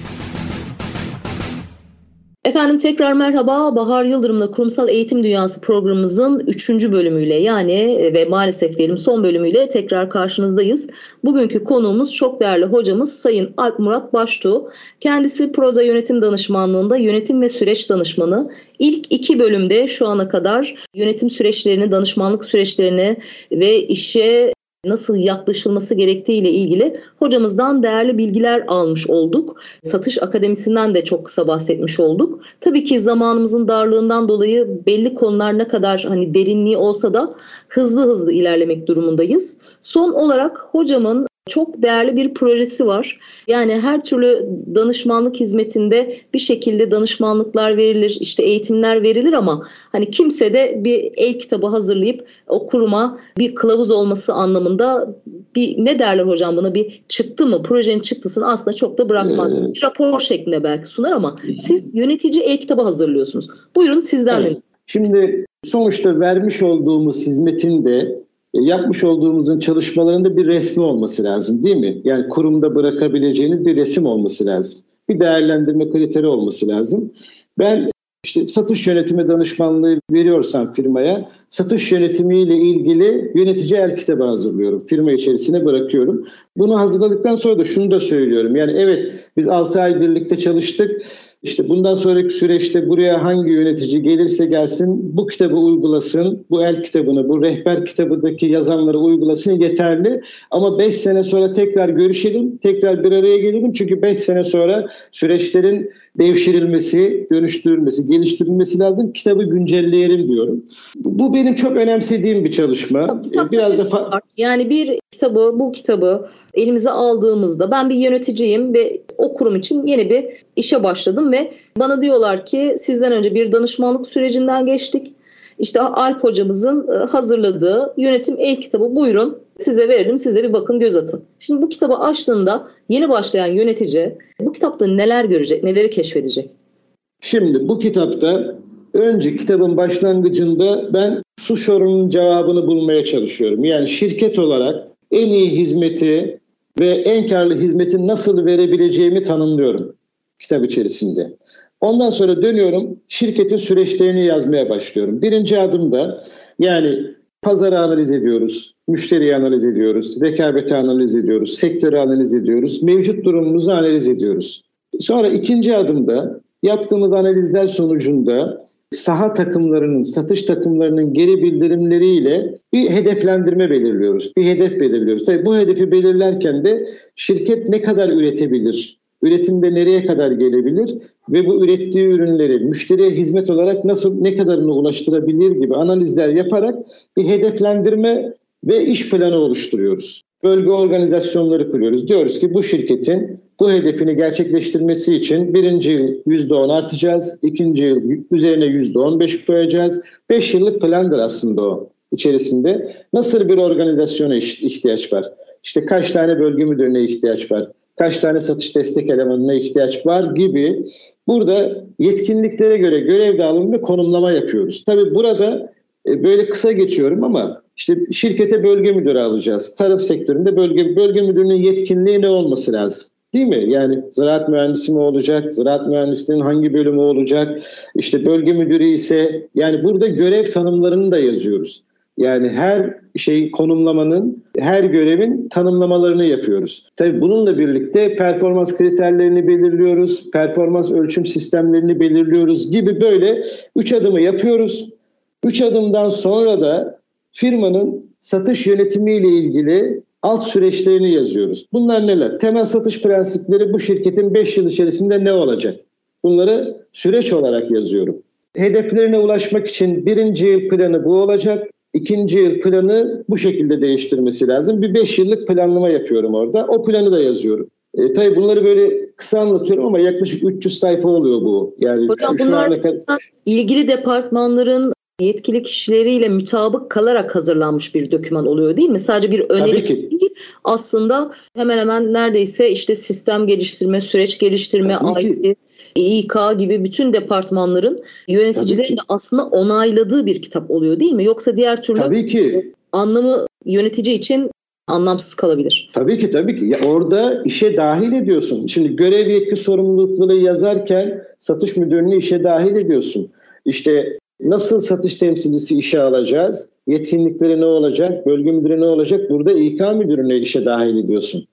Efendim tekrar merhaba. Bahar Yıldırım'la Kurumsal Eğitim Dünyası programımızın 3. bölümüyle yani e, ve maalesef diyelim son bölümüyle tekrar karşınızdayız. Bugünkü konuğumuz çok değerli hocamız Sayın Alp Murat Baştuğ. Kendisi Proza Yönetim Danışmanlığında yönetim ve süreç danışmanı. İlk iki bölümde şu ana kadar yönetim süreçlerini, danışmanlık süreçlerini ve işe nasıl yaklaşılması gerektiği ile ilgili hocamızdan değerli bilgiler almış olduk. Satış akademisinden de çok kısa bahsetmiş olduk. Tabii ki zamanımızın darlığından dolayı belli konular ne kadar hani derinliği olsa da hızlı hızlı ilerlemek durumundayız. Son olarak hocamın çok değerli bir projesi var. Yani her türlü danışmanlık hizmetinde bir şekilde danışmanlıklar verilir, işte eğitimler verilir ama hani kimse de bir el kitabı hazırlayıp o kuruma bir kılavuz olması anlamında bir ne derler hocam buna bir çıktı mı projenin çıktısını aslında çok da bırakmaz. Evet. Bir rapor şeklinde belki sunar ama siz yönetici el kitabı hazırlıyorsunuz. Buyurun sizden evet. Şimdi sonuçta vermiş olduğumuz hizmetin de yapmış olduğumuzun çalışmalarında bir resmi olması lazım değil mi? Yani kurumda bırakabileceğiniz bir resim olması lazım. Bir değerlendirme kriteri olması lazım. Ben işte satış yönetimi danışmanlığı veriyorsam firmaya satış yönetimiyle ilgili yönetici el kitabı hazırlıyorum. Firma içerisine bırakıyorum. Bunu hazırladıktan sonra da şunu da söylüyorum. Yani evet biz 6 ay birlikte çalıştık işte bundan sonraki süreçte buraya hangi yönetici gelirse gelsin bu kitabı uygulasın, bu el kitabını, bu rehber kitabındaki yazanları uygulasın yeterli. Ama 5 sene sonra tekrar görüşelim, tekrar bir araya gelelim. Çünkü 5 sene sonra süreçlerin devşirilmesi, dönüştürülmesi, geliştirilmesi lazım. Kitabı güncelleyelim diyorum. Bu benim çok önemsediğim bir çalışma. Biraz da yani bir kitabı, bu kitabı elimize aldığımızda ben bir yöneticiyim ve o kurum için yeni bir işe başladım ve bana diyorlar ki sizden önce bir danışmanlık sürecinden geçtik. İşte Alp hocamızın e, hazırladığı yönetim el kitabı buyurun size verelim siz de bir bakın göz atın. Şimdi bu kitabı açtığında yeni başlayan yönetici bu kitapta neler görecek, neleri keşfedecek? Şimdi bu kitapta önce kitabın başlangıcında ben su sorunun cevabını bulmaya çalışıyorum. Yani şirket olarak en iyi hizmeti ve en karlı hizmeti nasıl verebileceğimi tanımlıyorum kitap içerisinde. Ondan sonra dönüyorum şirketin süreçlerini yazmaya başlıyorum. Birinci adımda yani pazarı analiz ediyoruz, müşteriyi analiz ediyoruz, rekabeti analiz ediyoruz, sektörü analiz ediyoruz, mevcut durumumuzu analiz ediyoruz. Sonra ikinci adımda yaptığımız analizler sonucunda saha takımlarının, satış takımlarının geri bildirimleriyle bir hedeflendirme belirliyoruz. Bir hedef belirliyoruz. Tabii bu hedefi belirlerken de şirket ne kadar üretebilir? Üretimde nereye kadar gelebilir ve bu ürettiği ürünleri müşteriye hizmet olarak nasıl ne kadarını ulaştırabilir gibi analizler yaparak bir hedeflendirme ve iş planı oluşturuyoruz. Bölge organizasyonları kuruyoruz. Diyoruz ki bu şirketin bu hedefini gerçekleştirmesi için birinci yıl %10 artacağız, ikinci yıl üzerine %15 koyacağız. Beş yıllık plandır aslında o içerisinde. Nasıl bir organizasyona ihtiyaç var? İşte kaç tane bölge müdürüne ihtiyaç var? Kaç tane satış destek elemanına ihtiyaç var gibi burada yetkinliklere göre görev dağılımı ve konumlama yapıyoruz. Tabii burada böyle kısa geçiyorum ama işte şirkete bölge müdürü alacağız. Tarım sektöründe bölge bölge müdürünün yetkinliği ne olması lazım? Değil mi? Yani ziraat mühendisi mi olacak? Ziraat mühendisliğinin hangi bölümü olacak? İşte bölge müdürü ise yani burada görev tanımlarını da yazıyoruz. Yani her şey konumlamanın, her görevin tanımlamalarını yapıyoruz. Tabii bununla birlikte performans kriterlerini belirliyoruz, performans ölçüm sistemlerini belirliyoruz gibi böyle üç adımı yapıyoruz. Üç adımdan sonra da firmanın satış yönetimiyle ilgili alt süreçlerini yazıyoruz. Bunlar neler? Temel satış prensipleri bu şirketin 5 yıl içerisinde ne olacak? Bunları süreç olarak yazıyorum. Hedeflerine ulaşmak için birinci yıl planı bu olacak. İkinci yıl planı bu şekilde değiştirmesi lazım. Bir 5 yıllık planlama yapıyorum orada. O planı da yazıyorum. E, tabii bunları böyle kısa anlatıyorum ama yaklaşık 300 sayfa oluyor bu. Yani Hocam şu, bunlar şu kadar... ilgili departmanların yetkili kişileriyle mütabık kalarak hazırlanmış bir doküman oluyor değil mi? Sadece bir öneri değil aslında hemen hemen neredeyse işte sistem geliştirme, süreç geliştirme, IT, İK gibi bütün departmanların yöneticilerin de aslında onayladığı bir kitap oluyor değil mi? Yoksa diğer türlü Tabii ki. anlamı yönetici için anlamsız kalabilir. Tabii ki tabii ki. Ya orada işe dahil ediyorsun. Şimdi görev yetki sorumlulukları yazarken satış müdürünü işe dahil ediyorsun. İşte Nasıl satış temsilcisi işe alacağız? Yetkinlikleri ne olacak? Bölge müdürü ne olacak? Burada İK müdürüne işe dahil ediyorsun.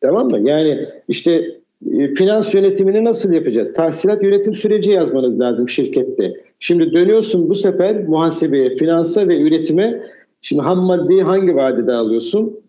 Tamam mı? Yani işte e, finans yönetimini nasıl yapacağız? Tahsilat yönetim süreci yazmanız lazım şirkette. Şimdi dönüyorsun bu sefer muhasebeye, finansa ve üretime. Şimdi ham maddeyi hangi vadede alıyorsun?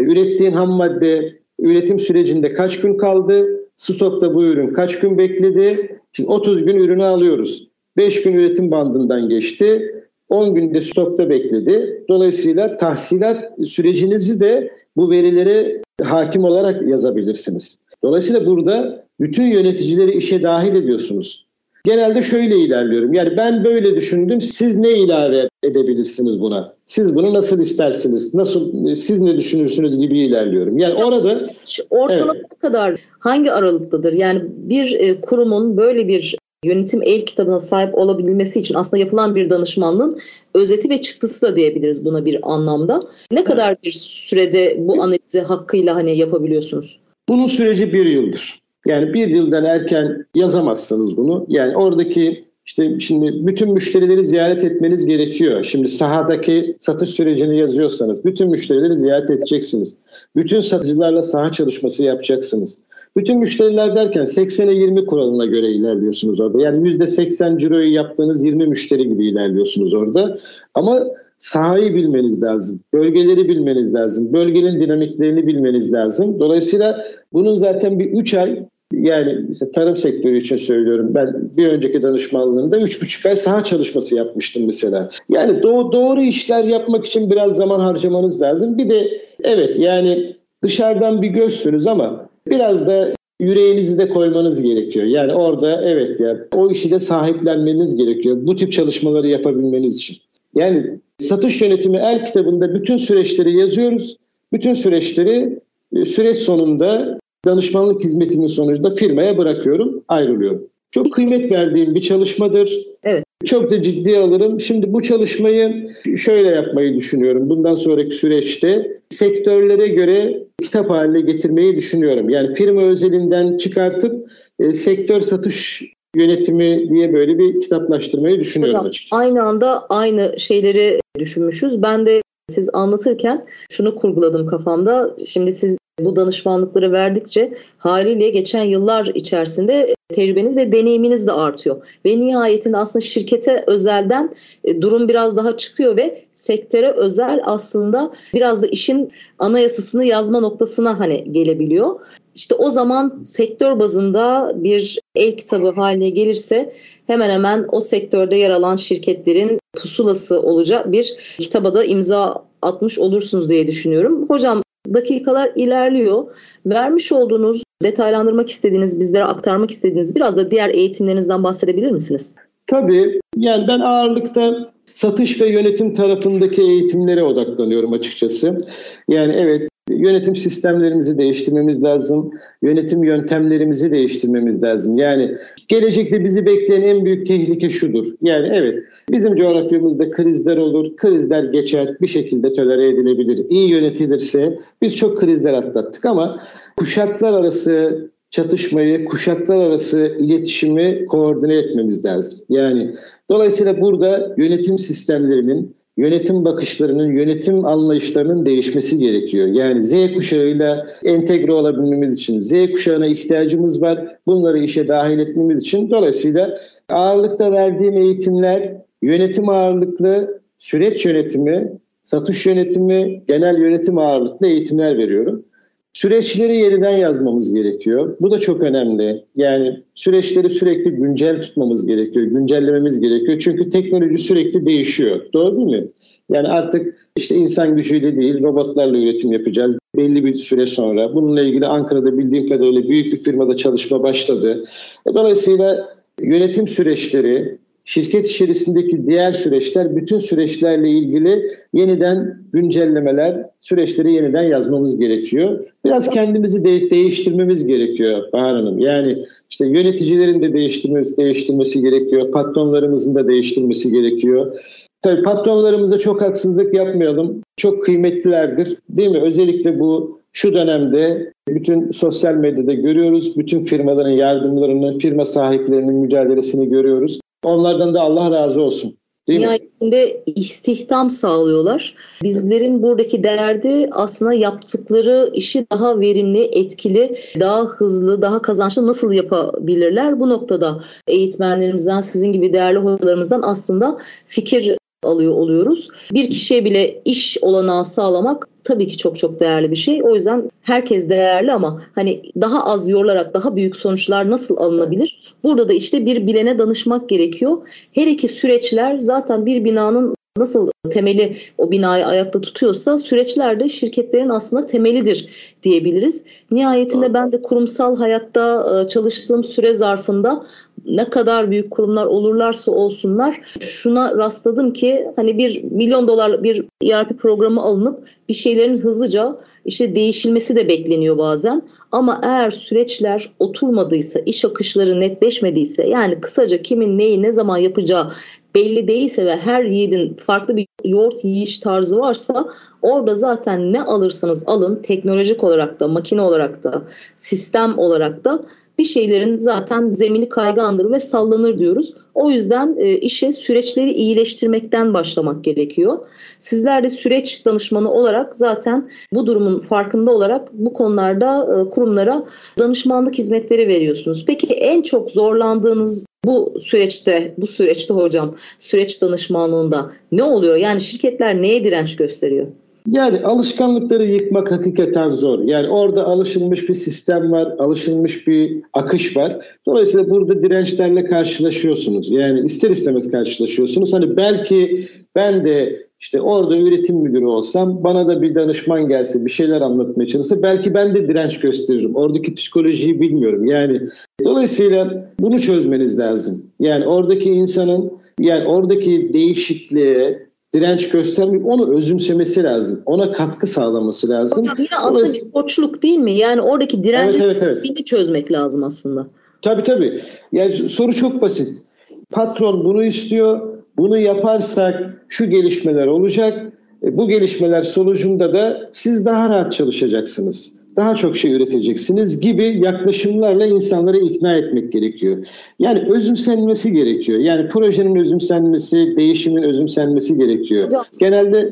E, ürettiğin ham madde üretim sürecinde kaç gün kaldı? Stokta bu ürün kaç gün bekledi? Şimdi 30 gün ürünü alıyoruz. 5 gün üretim bandından geçti. 10 günde stokta bekledi. Dolayısıyla tahsilat sürecinizi de bu verilere hakim olarak yazabilirsiniz. Dolayısıyla burada bütün yöneticileri işe dahil ediyorsunuz. Genelde şöyle ilerliyorum. Yani ben böyle düşündüm. Siz ne ilave edebilirsiniz buna? Siz bunu nasıl istersiniz? Nasıl siz ne düşünürsünüz gibi ilerliyorum. Yani Çok orada ortalama evet. kadar hangi aralıktadır? Yani bir e, kurumun böyle bir yönetim el kitabına sahip olabilmesi için aslında yapılan bir danışmanlığın özeti ve çıktısı da diyebiliriz buna bir anlamda. Ne kadar bir sürede bu analizi hakkıyla hani yapabiliyorsunuz? Bunun süreci bir yıldır. Yani bir yıldan erken yazamazsınız bunu. Yani oradaki işte şimdi bütün müşterileri ziyaret etmeniz gerekiyor. Şimdi sahadaki satış sürecini yazıyorsanız bütün müşterileri ziyaret edeceksiniz. Bütün satıcılarla saha çalışması yapacaksınız. Bütün müşteriler derken 80'e 20 kuralına göre ilerliyorsunuz orada. Yani %80 ciroyu yaptığınız 20 müşteri gibi ilerliyorsunuz orada. Ama sahayı bilmeniz lazım. Bölgeleri bilmeniz lazım. Bölgenin dinamiklerini bilmeniz lazım. Dolayısıyla bunun zaten bir 3 ay yani mesela tarım sektörü için söylüyorum. Ben bir önceki danışmanlığımda 3,5 ay saha çalışması yapmıştım mesela. Yani do- doğru işler yapmak için biraz zaman harcamanız lazım. Bir de evet yani dışarıdan bir gözsünüz ama biraz da yüreğinizi de koymanız gerekiyor. Yani orada evet ya o işi de sahiplenmeniz gerekiyor. Bu tip çalışmaları yapabilmeniz için. Yani satış yönetimi el kitabında bütün süreçleri yazıyoruz. Bütün süreçleri e, süreç sonunda danışmanlık hizmetimin sonucunda firmaya bırakıyorum, ayrılıyorum. Çok kıymet verdiğim bir çalışmadır. Evet. Çok da ciddiye alırım. Şimdi bu çalışmayı şöyle yapmayı düşünüyorum. Bundan sonraki süreçte sektörlere göre kitap haline getirmeyi düşünüyorum. Yani firma özelinden çıkartıp e, sektör satış yönetimi diye böyle bir kitaplaştırmayı düşünüyorum Hocam, açıkçası. Aynı anda aynı şeyleri düşünmüşüz. Ben de siz anlatırken şunu kurguladım kafamda. Şimdi siz bu danışmanlıkları verdikçe haliyle geçen yıllar içerisinde tecrübeniz ve deneyiminiz de artıyor. Ve nihayetinde aslında şirkete özelden e, durum biraz daha çıkıyor ve sektöre özel aslında biraz da işin anayasasını yazma noktasına hani gelebiliyor. İşte o zaman sektör bazında bir el kitabı haline gelirse hemen hemen o sektörde yer alan şirketlerin pusulası olacak bir kitaba da imza atmış olursunuz diye düşünüyorum. Hocam dakikalar ilerliyor. Vermiş olduğunuz, detaylandırmak istediğiniz, bizlere aktarmak istediğiniz biraz da diğer eğitimlerinizden bahsedebilir misiniz? Tabii. Yani ben ağırlıkta satış ve yönetim tarafındaki eğitimlere odaklanıyorum açıkçası. Yani evet yönetim sistemlerimizi değiştirmemiz lazım. Yönetim yöntemlerimizi değiştirmemiz lazım. Yani gelecekte bizi bekleyen en büyük tehlike şudur. Yani evet bizim coğrafyamızda krizler olur. Krizler geçer bir şekilde tolere edilebilir. İyi yönetilirse biz çok krizler atlattık ama kuşaklar arası çatışmayı, kuşaklar arası iletişimi koordine etmemiz lazım. Yani dolayısıyla burada yönetim sistemlerinin yönetim bakışlarının, yönetim anlayışlarının değişmesi gerekiyor. Yani Z kuşağıyla entegre olabilmemiz için Z kuşağına ihtiyacımız var. Bunları işe dahil etmemiz için dolayısıyla ağırlıkta verdiğim eğitimler yönetim ağırlıklı, süreç yönetimi, satış yönetimi, genel yönetim ağırlıklı eğitimler veriyorum. Süreçleri yeniden yazmamız gerekiyor. Bu da çok önemli. Yani süreçleri sürekli güncel tutmamız gerekiyor, güncellememiz gerekiyor. Çünkü teknoloji sürekli değişiyor. Doğru değil mi? Yani artık işte insan gücüyle değil robotlarla üretim yapacağız belli bir süre sonra. Bununla ilgili Ankara'da bildiğim kadarıyla büyük bir firmada çalışma başladı. E, dolayısıyla yönetim süreçleri, şirket içerisindeki diğer süreçler, bütün süreçlerle ilgili yeniden güncellemeler, süreçleri yeniden yazmamız gerekiyor. Biraz kendimizi de- değiştirmemiz gerekiyor Bahar Hanım. Yani işte yöneticilerin de değiştirmesi, değiştirmesi gerekiyor, patronlarımızın da değiştirmesi gerekiyor. Tabii patronlarımıza çok haksızlık yapmayalım. Çok kıymetlilerdir değil mi? Özellikle bu şu dönemde bütün sosyal medyada görüyoruz. Bütün firmaların yardımlarını, firma sahiplerinin mücadelesini görüyoruz. Onlardan da Allah razı olsun. Değil mi? Nihayetinde istihdam sağlıyorlar. Bizlerin buradaki derdi aslında yaptıkları işi daha verimli, etkili, daha hızlı, daha kazançlı nasıl yapabilirler? Bu noktada eğitmenlerimizden, sizin gibi değerli hocalarımızdan aslında fikir alıyor oluyoruz. Bir kişiye bile iş olanağı sağlamak tabii ki çok çok değerli bir şey. O yüzden herkes değerli ama hani daha az yorularak daha büyük sonuçlar nasıl alınabilir? Burada da işte bir bilene danışmak gerekiyor. Her iki süreçler zaten bir binanın nasıl temeli o binayı ayakta tutuyorsa süreçler de şirketlerin aslında temelidir diyebiliriz. Nihayetinde ben de kurumsal hayatta e, çalıştığım süre zarfında ne kadar büyük kurumlar olurlarsa olsunlar şuna rastladım ki hani bir milyon dolar bir ERP programı alınıp bir şeylerin hızlıca işte değişilmesi de bekleniyor bazen. Ama eğer süreçler oturmadıysa, iş akışları netleşmediyse yani kısaca kimin neyi ne zaman yapacağı belli değilse ve her yiğidin farklı bir yoğurt yiyiş tarzı varsa orada zaten ne alırsanız alın teknolojik olarak da makine olarak da sistem olarak da bir şeylerin zaten zemini kaygandır ve sallanır diyoruz. O yüzden e, işe süreçleri iyileştirmekten başlamak gerekiyor. Sizler de süreç danışmanı olarak zaten bu durumun farkında olarak bu konularda e, kurumlara danışmanlık hizmetleri veriyorsunuz. Peki en çok zorlandığınız bu süreçte, bu süreçte hocam, süreç danışmanlığında ne oluyor? Yani şirketler neye direnç gösteriyor? Yani alışkanlıkları yıkmak hakikaten zor. Yani orada alışılmış bir sistem var, alışılmış bir akış var. Dolayısıyla burada dirençlerle karşılaşıyorsunuz. Yani ister istemez karşılaşıyorsunuz. Hani belki ben de işte orada üretim müdürü olsam bana da bir danışman gelse bir şeyler anlatmaya çalışsa belki ben de direnç gösteririm. Oradaki psikolojiyi bilmiyorum. Yani dolayısıyla bunu çözmeniz lazım. Yani oradaki insanın yani oradaki değişikliğe, direnç göstermeyip onu özümsemesi lazım. Ona katkı sağlaması lazım. Hocam yine aslında bir koçluk değil mi? Yani oradaki direnci Evet, evet, evet. bir çözmek lazım aslında. Tabii tabii. Yani soru çok basit. Patron bunu istiyor. Bunu yaparsak şu gelişmeler olacak. E, Bu gelişmeler sonucunda da siz daha rahat çalışacaksınız. Daha çok şey üreteceksiniz gibi yaklaşımlarla insanları ikna etmek gerekiyor. Yani özümsenmesi gerekiyor. Yani projenin özümsenmesi, değişimin özümsenmesi gerekiyor. Hocam, Genelde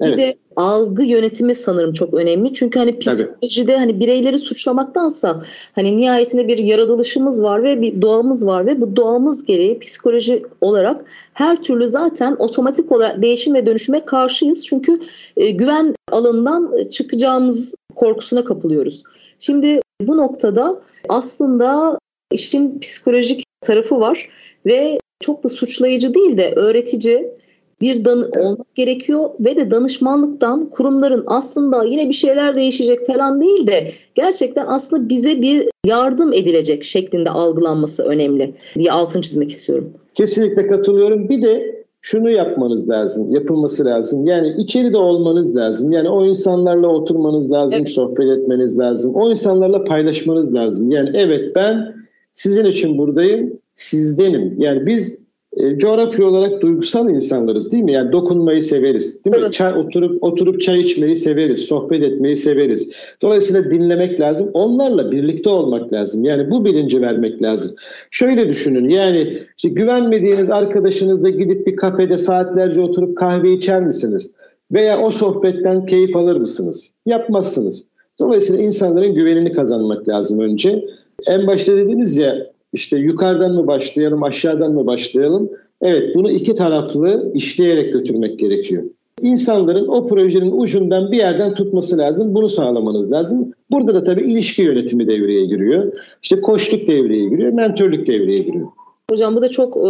Bir evet. de algı yönetimi sanırım çok önemli. Çünkü hani psikolojide hani bireyleri suçlamaktansa hani nihayetinde bir yaratılışımız var ve bir doğamız var ve bu doğamız gereği psikoloji olarak her türlü zaten otomatik olarak değişim ve dönüşüme karşıyız. Çünkü e, güven alanından çıkacağımız korkusuna kapılıyoruz. Şimdi bu noktada aslında işin psikolojik tarafı var ve çok da suçlayıcı değil de öğretici bir dan olmak gerekiyor ve de danışmanlıktan kurumların aslında yine bir şeyler değişecek falan değil de gerçekten aslında bize bir yardım edilecek şeklinde algılanması önemli diye altını çizmek istiyorum. Kesinlikle katılıyorum. Bir de şunu yapmanız lazım, yapılması lazım. Yani içeride olmanız lazım. Yani o insanlarla oturmanız lazım, evet. sohbet etmeniz lazım. O insanlarla paylaşmanız lazım. Yani evet ben sizin için buradayım, sizdenim. Yani biz e, coğrafya olarak duygusal insanlarız değil mi? Yani dokunmayı severiz. Değil mi? Evet. Çay oturup oturup çay içmeyi severiz, sohbet etmeyi severiz. Dolayısıyla dinlemek lazım. Onlarla birlikte olmak lazım. Yani bu bilinci vermek lazım. Şöyle düşünün. Yani işte güvenmediğiniz arkadaşınızla gidip bir kafede saatlerce oturup kahve içer misiniz? Veya o sohbetten keyif alır mısınız? Yapmazsınız. Dolayısıyla insanların güvenini kazanmak lazım önce. En başta dediniz ya işte yukarıdan mı başlayalım, aşağıdan mı başlayalım? Evet, bunu iki taraflı işleyerek götürmek gerekiyor. İnsanların o projenin ucundan bir yerden tutması lazım. Bunu sağlamanız lazım. Burada da tabii ilişki yönetimi devreye giriyor. İşte koçluk devreye giriyor, mentörlük devreye giriyor. Hocam bu da çok e,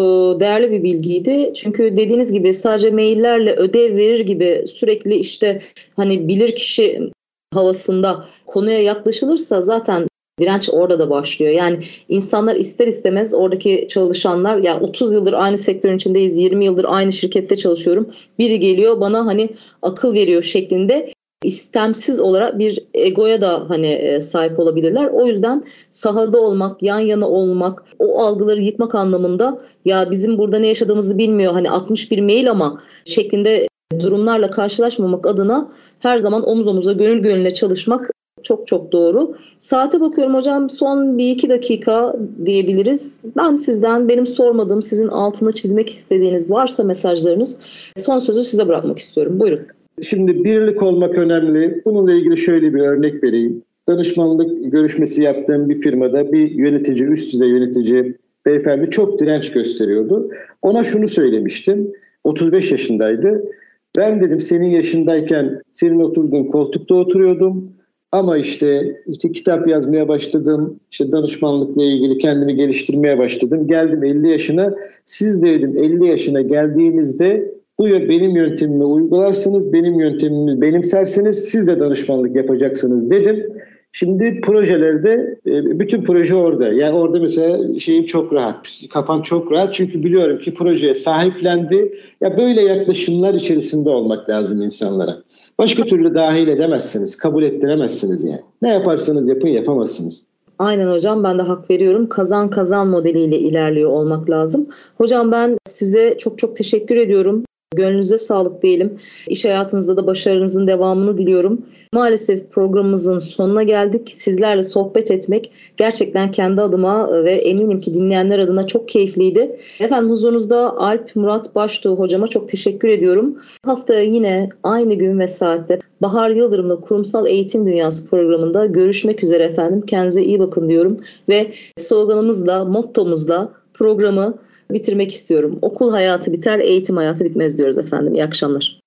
değerli bir bilgiydi. Çünkü dediğiniz gibi sadece maillerle ödev verir gibi sürekli işte hani bilir kişi havasında konuya yaklaşılırsa zaten Direnç orada da başlıyor. Yani insanlar ister istemez oradaki çalışanlar yani 30 yıldır aynı sektörün içindeyiz, 20 yıldır aynı şirkette çalışıyorum. Biri geliyor bana hani akıl veriyor şeklinde istemsiz olarak bir egoya da hani e, sahip olabilirler. O yüzden sahada olmak, yan yana olmak, o algıları yıkmak anlamında ya bizim burada ne yaşadığımızı bilmiyor. Hani 61 mail ama şeklinde durumlarla karşılaşmamak adına her zaman omuz omuza gönül gönüle çalışmak çok çok doğru. Saate bakıyorum hocam son bir iki dakika diyebiliriz. Ben sizden benim sormadığım sizin altını çizmek istediğiniz varsa mesajlarınız son sözü size bırakmak istiyorum. Buyurun. Şimdi birlik olmak önemli. Bununla ilgili şöyle bir örnek vereyim. Danışmanlık görüşmesi yaptığım bir firmada bir yönetici, üst düzey yönetici beyefendi çok direnç gösteriyordu. Ona şunu söylemiştim. 35 yaşındaydı. Ben dedim senin yaşındayken senin oturduğun koltukta oturuyordum. Ama işte, işte kitap yazmaya başladım, işte danışmanlıkla ilgili kendimi geliştirmeye başladım. Geldim 50 yaşına, siz de dedim 50 yaşına geldiğinizde bu benim yöntemimi uygularsınız, benim yöntemimi benimsersiniz, siz de danışmanlık yapacaksınız dedim. Şimdi projelerde e, bütün proje orada. Yani orada mesela şeyim çok rahat, kafam çok rahat çünkü biliyorum ki projeye sahiplendi. Ya böyle yaklaşımlar içerisinde olmak lazım insanlara. Başka türlü dahil edemezsiniz, kabul ettiremezsiniz yani. Ne yaparsanız yapın yapamazsınız. Aynen hocam ben de hak veriyorum. Kazan kazan modeliyle ilerliyor olmak lazım. Hocam ben size çok çok teşekkür ediyorum. Gönlünüze sağlık diyelim. İş hayatınızda da başarınızın devamını diliyorum. Maalesef programımızın sonuna geldik. Sizlerle sohbet etmek gerçekten kendi adıma ve eminim ki dinleyenler adına çok keyifliydi. Efendim huzurunuzda Alp Murat Baştuğ hocama çok teşekkür ediyorum. Haftaya yine aynı gün ve saatte Bahar Yıldırım'la Kurumsal Eğitim Dünyası programında görüşmek üzere efendim. Kendinize iyi bakın diyorum ve sloganımızla, mottomuzla programı bitirmek istiyorum. Okul hayatı biter, eğitim hayatı bitmez diyoruz efendim. İyi akşamlar.